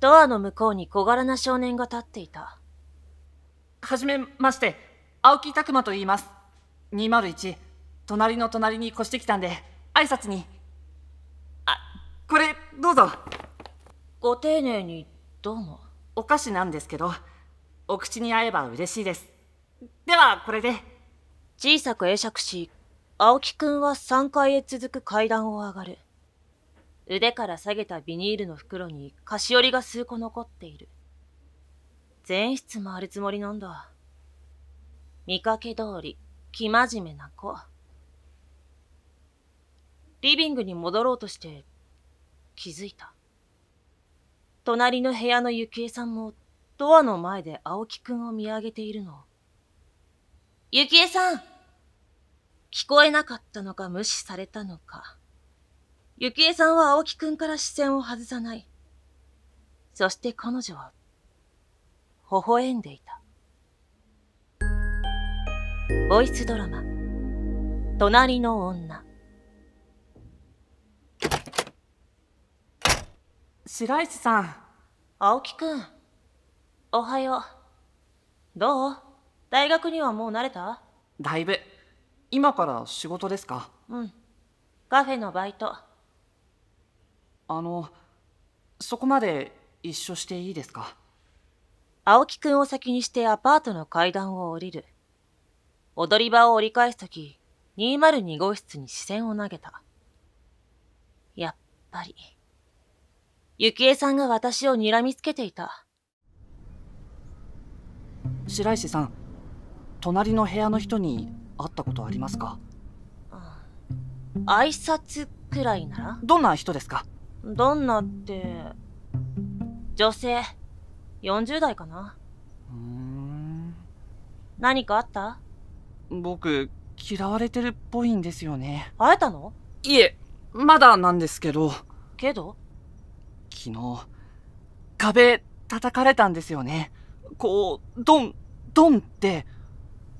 ドアの向こうに小柄な少年が立っていた。はじめまして、青木拓磨と言います。201、隣の隣に越してきたんで、挨拶に。あ、これ、どうぞ。ご丁寧に、どうも。お菓子なんですけど、お口に合えば嬉しいです。では、これで。小さく会釈し、青木くんは3階へ続く階段を上がる。腕から下げたビニールの袋に菓子折りが数個残っている。全室回るつもりなんだ。見かけ通り、生真面目な子。リビングに戻ろうとして、気づいた。隣の部屋のゆきえさんも、ドアの前で青木くんを見上げているの。ゆきえさん聞こえなかったのか無視されたのか。ゆきえさんは青木くんから視線を外さない。そして彼女は、微笑んでいた。ボイスドラマ、隣の女。白石さん。青木くん。おはよう。どう？大学にはもう慣れた？だいぶ。今から仕事ですか？うん。カフェのバイト。あの、そこまで一緒していいですか？青木くんを先にしてアパートの階段を降りる。踊り場を折り返すとき、202号室に視線を投げた。やっぱり。ゆきえさんが私を睨みつけていた。白石さん、隣の部屋の人に会ったことありますか？挨拶くらいならどんな人ですか？どんなって、女性、40代かな。うーん。何かあった？僕、嫌われてるっぽいんですよね。会えたの？いえ、まだなんですけど。けど？昨日、壁叩かれたんですよね。こう、ドン、ドンって。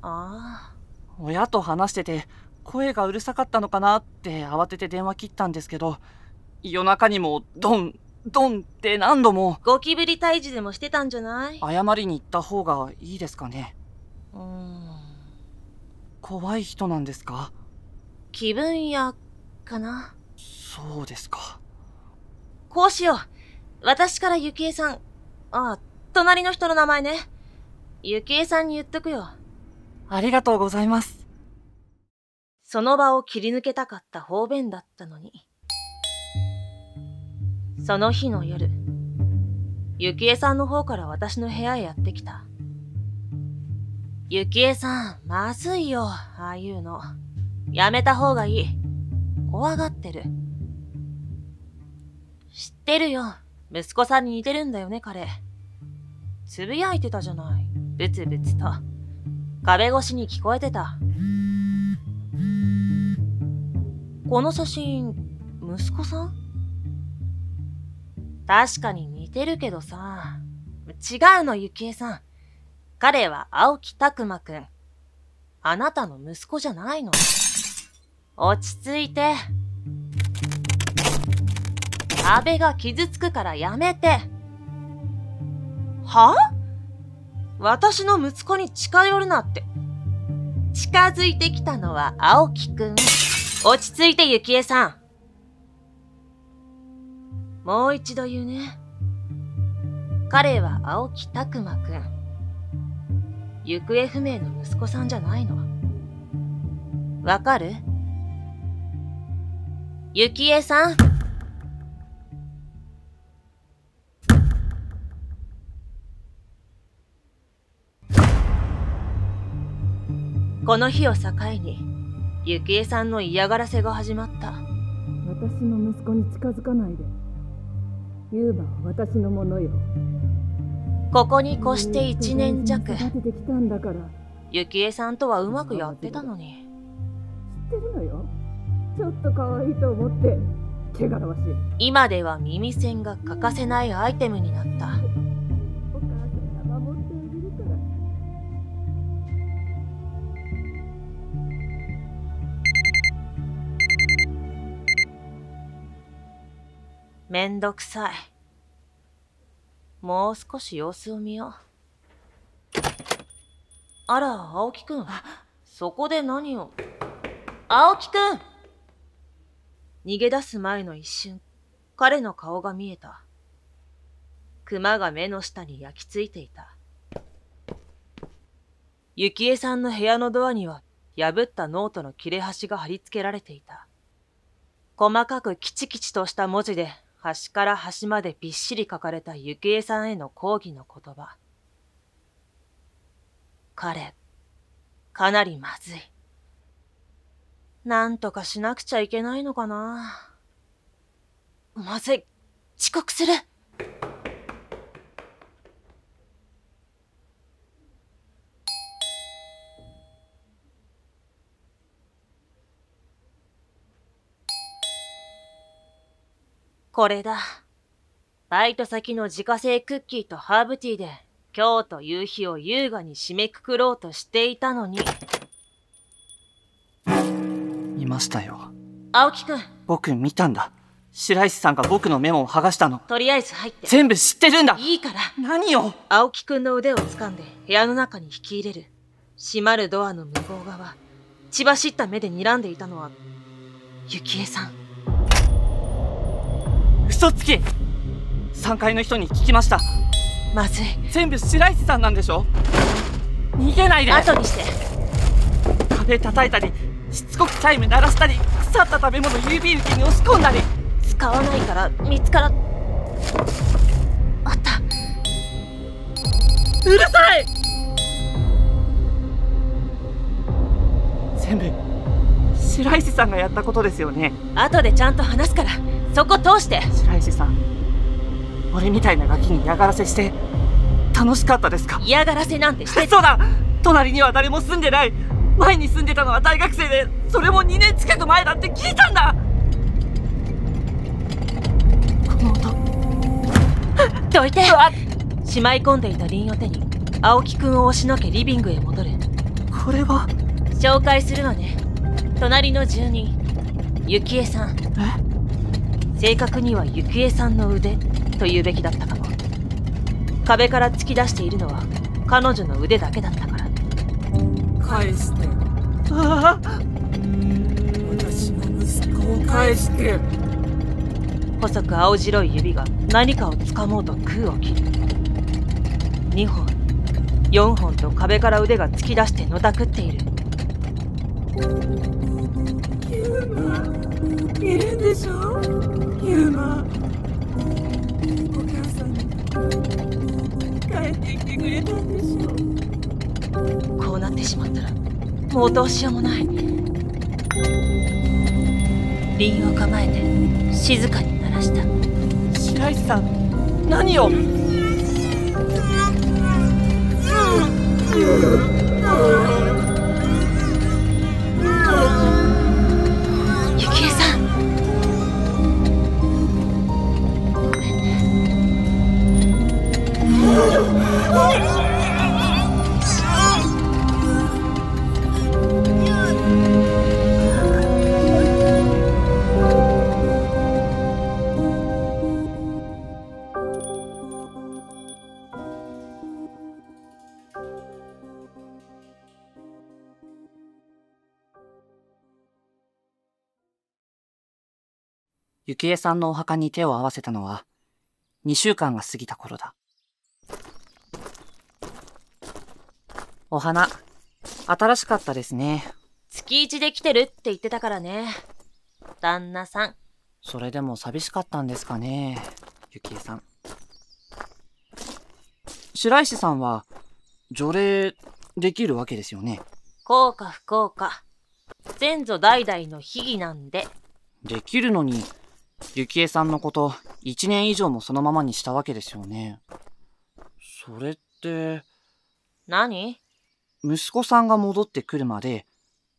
ああ。親と話してて、声がうるさかったのかなって慌てて電話切ったんですけど、夜中にもドン、ドンって何度も。ゴキブリ退治でもしてたんじゃない？謝りに行った方がいいですかね。うーん。怖い人なんですか？気分屋かな？そうですか。こうしよう。私からゆきえさん。ああ、隣の人の名前ね。ゆきえさんに言っとくよ。ありがとうございます。その場を切り抜けたかった方便だったのに。その日の夜、ゆきえさんの方から私の部屋へやってきた。ゆきえさん、まずいよ、ああいうの。やめた方がいい。怖がってる。知ってるよ。息子さんに似てるんだよね、彼。つぶやいてたじゃない。ブツブツと。壁越しに聞こえてた。この写真、息子さん？確かに似てるけどさ。違うの、ゆきえさん。彼は青木拓馬くん。あなたの息子じゃないの。落ち着いて。阿部が傷つくからやめて。は？私の息子に近寄るなって。近づいてきたのは青木くん。落ち着いて、ゆきえさん。もう一度言うね。彼は青木拓馬くん。行方不明の息子さんじゃないの。わかる？ゆきえさん。この日を境に、ゆきえさんの嫌がらせが始まった。私の息子に近づかないで。ユーバは私のものよ。ここに越して一年弱。育ててきたんだから。ゆきえさんとはうまくやってたのに。知ってるのよ。ちょっと可愛いと思って。汚らわしい。今では耳栓が欠かせないアイテムになった。めんどくさい。もう少し様子を見よう。あら、青木くん。そこで何を？青木くん逃げ出す前の一瞬、彼の顔が見えた。熊が目の下に焼き付いていた。幸恵さんの部屋のドアには破ったノートの切れ端が貼り付けられていた。細かくキチキチとした文字で端から端までびっしり書かれた幸恵さんへの抗議の言葉。彼、かなりまずい。なんとかしなくちゃいけないのかな。まずい。遅刻する。これだ。バイト先の自家製クッキーとハーブティーで今日という日を優雅に締めくくろうとしていたのに。いましたよ。青木くん、僕見たんだ。白石さんが僕のメモを剥がしたの。とりあえず入って。全部知ってるんだいいから。何よ青木くんの腕を掴んで部屋の中に引き入れる。閉まるドアの向こう側。血走った目で睨んでいたのは、幸恵さん。嘘つき !3 階の人に聞きました。まずい。全部白石さんなんでしょ？逃げないで後にして。壁叩いたり、しつこくチャイム鳴らしたり、腐った食べ物郵便受けに押し込んだり。使わないから見つから。あった。うるさい全部、白石さんがやったことですよね？後でちゃんと話すから、そこ通して。白石さん、俺みたいなガキに嫌がらせして、楽しかったですか？嫌がらせなんてして。そうだ。隣には誰も住んでない。前に住んでたのは大学生でそれも2年近く前だって聞いたんだ。この音。どいて。しまい込んでいた凛を手に青木くんを押しのけリビングへ戻るこれは？紹介するわね。隣の住人幸恵さん。え？正確には幸恵さんの腕と言うべきだったかも。壁から突き出しているのは彼女の腕だけだったから。返して。ああ私の息子を返して。細く青白い指が何かを掴もうと空を切る。2本4本と壁から腕が突き出してのたくっている。いるんでしょ？ユーマお母さんに帰ってきてくれたんでしょう。こうなってしまったらもうどうしようもない。凛を構えて静かに鳴らした。白石さん何を？幸恵さんのお墓に手を合わせたのは2週間が過ぎた頃だ。お花新しかったですね。月一で来てるって言ってたからね。旦那さん。それでも寂しかったんですかね幸恵さん。白石さんは除霊できるわけですよね。幸か不幸か先祖代々の秘儀なんで。できるのに幸恵さんのこと1年以上もそのままにしたわけですよね。それって何？息子さんが戻ってくるまで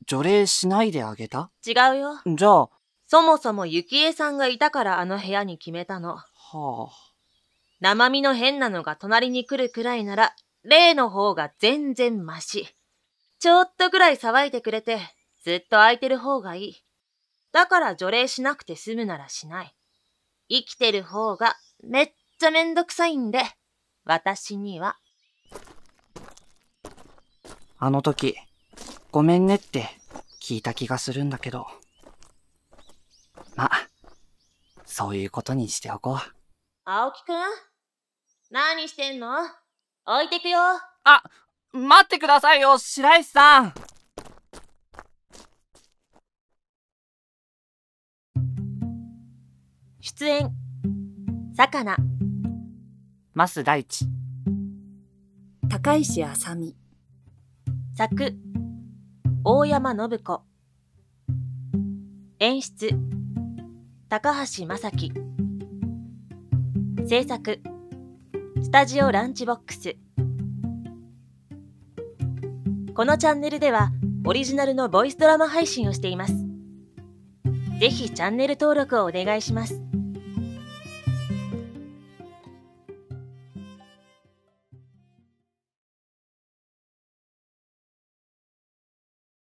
除霊しないであげた？違うよ。じゃあはそもそも幸恵さんがいたからあの部屋に決めたの。あ。生身の変なのが隣に来るくらいなら例の方が全然マシ。ちょっとくらい騒いでくれてずっと空いてる方がいいだから除霊しなくて済むならしない生きてる方がめっちゃめんどくさいんで私には。あの時、ごめんねって聞いた気がするんだけど。まあ、そういうことにしておこう。青木くん何してんの？置いてくよ。あ、待ってくださいよ、白石さん。出演、さかな、増大地。高石あさみ作、大山信子。演出、高橋正樹。制作、スタジオランチボックス。このチャンネルではオリジナルのボイスドラマ配信をしています。ぜひチャンネル登録をお願いします。